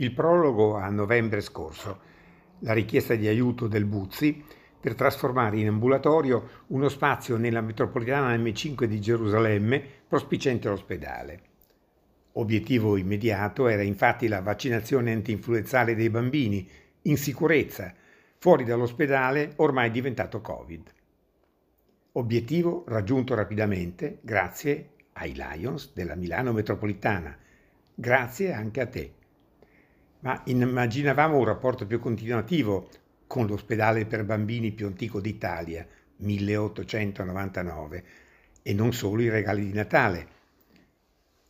Il prologo a novembre scorso, la richiesta di aiuto del Buzzi per trasformare in ambulatorio uno spazio nella metropolitana M5 di Gerusalemme prospicente l'ospedale. Obiettivo immediato era infatti la vaccinazione antinfluenzale dei bambini, in sicurezza, fuori dall'ospedale ormai diventato Covid. Obiettivo raggiunto rapidamente grazie ai Lions della Milano Metropolitana, grazie anche a te ma immaginavamo un rapporto più continuativo con l'ospedale per bambini più antico d'Italia, 1899, e non solo i regali di Natale.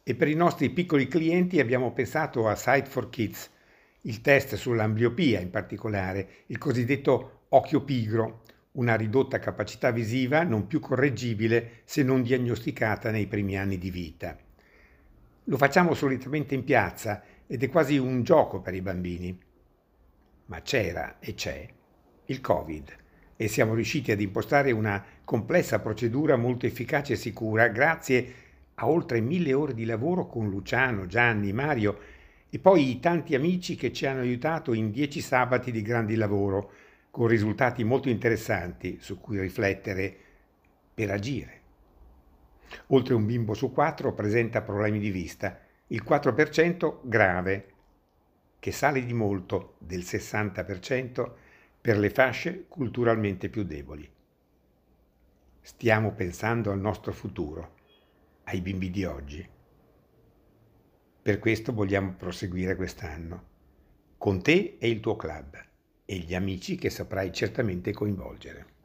E per i nostri piccoli clienti abbiamo pensato a Sight for Kids, il test sull'ambliopia in particolare, il cosiddetto occhio pigro, una ridotta capacità visiva non più correggibile se non diagnosticata nei primi anni di vita. Lo facciamo solitamente in piazza ed è quasi un gioco per i bambini. Ma c'era e c'è il Covid e siamo riusciti ad impostare una complessa procedura molto efficace e sicura grazie a oltre mille ore di lavoro con Luciano, Gianni, Mario e poi i tanti amici che ci hanno aiutato in dieci sabati di grandi lavoro, con risultati molto interessanti su cui riflettere per agire. Oltre un bimbo su quattro presenta problemi di vista il 4% grave, che sale di molto del 60% per le fasce culturalmente più deboli. Stiamo pensando al nostro futuro, ai bimbi di oggi. Per questo vogliamo proseguire quest'anno, con te e il tuo club e gli amici che saprai certamente coinvolgere.